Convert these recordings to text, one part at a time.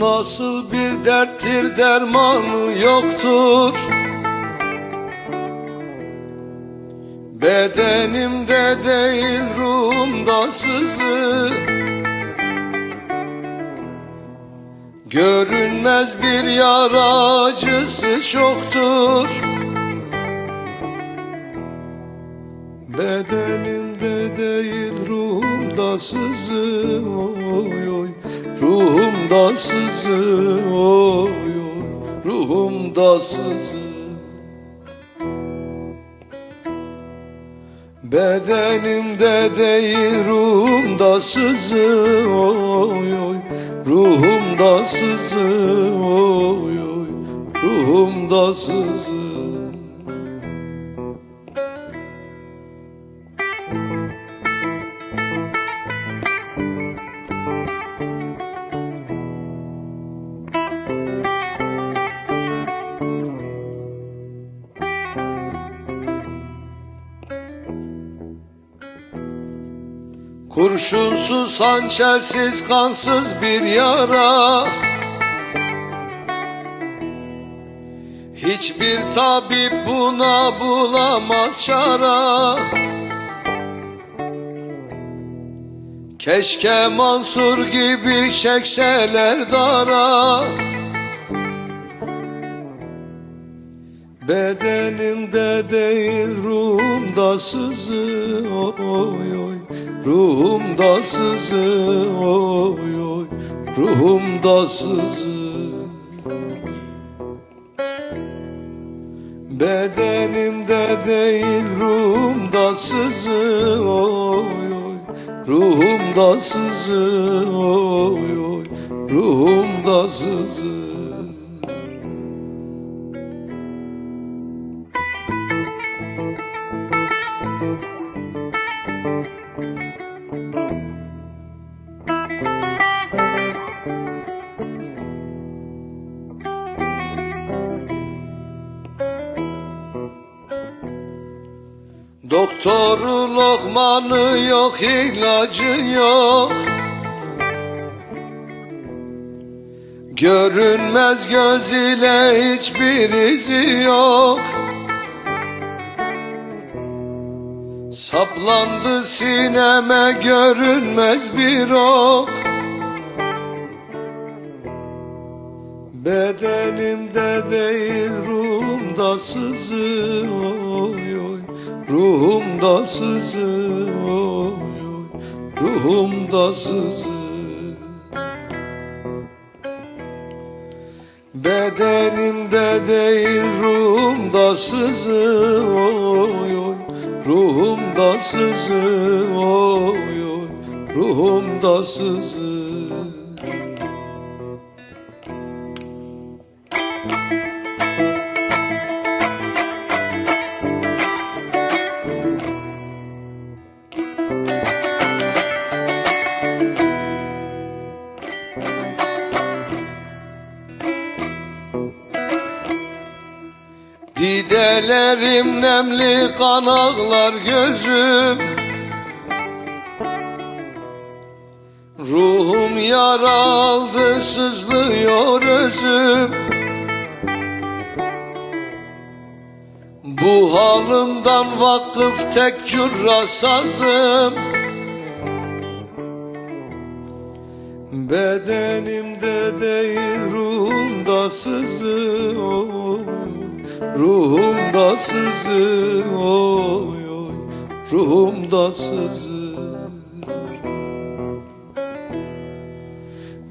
Nasıl bir derttir dermanı yoktur. Bedenimde değil ruhumda sızı. Görünmez bir yara acısı çoktur. Bedenimde değil ruhumda sızı. Oy oy Ruhumda sızı oy oy Ruhumda sızı. Bedenimde değil ruhumda sızı oy oy Ruhumda sızı oy oy Ruhumda sızı Kurşunsuz, hançersiz, kansız bir yara. Hiçbir tabip buna bulamaz şara. Keşke Mansur gibi çekseler dara. Bedenimde değil ruhumda sızı. Oy oy Ruhumda sızı oy oy. Ruhumda sızı. Bedenimde değil ruhumda sızı oy oy. Ruhumda sızı oy oy. Ruhumda sızı Doktoru lokmanı yok ilacı yok. Görünmez göz ile hiçbir izi yok. Saplandı sineme görünmez bir ok. Bedenimde değil ruhumda sızı oy oy Ruhumda sızı oy oy. Ruhumda sızı. Bedenimde değil ruhumda sızı oy oy. Ruhumda sızı oy oy. Ruhumda sızı Didelerim nemli kanaklar gözüm. Ruhum yaraldı sızlıyor özüm. Bu halımdan vakıf tek curra sazım. Bedenimde değil ruhumda sızı oy Ruhumda sızı oy oy. Ruhumda sızı.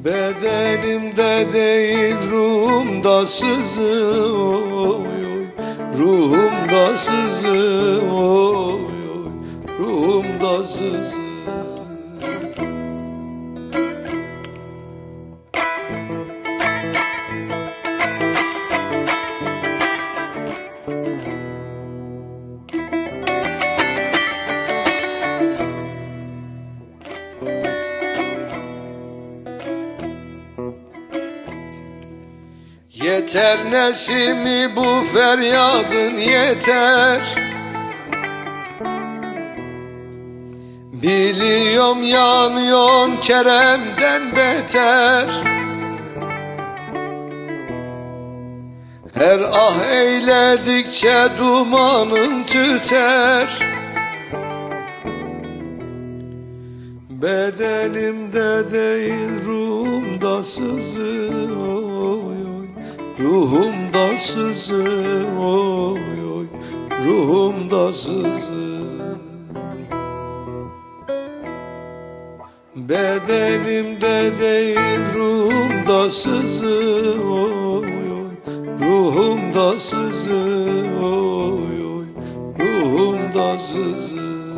Bedenimde değil ruhumda sızı oy oy. Ruhumda sızı oy oy. Ruhumda biter nesi mi bu feryadın yeter. Biliyorum yanıyorum Kerem'den beter. Her ah eyledikçe dumanın tüter. Bedenimde değil ruhumda sızıyor Ruhumda sızı oy oy. Ruhumda sızı. Bedenimde değil ruhumda sızı oy oy. Ruhumda sızı oy oy. Ruhumda sızı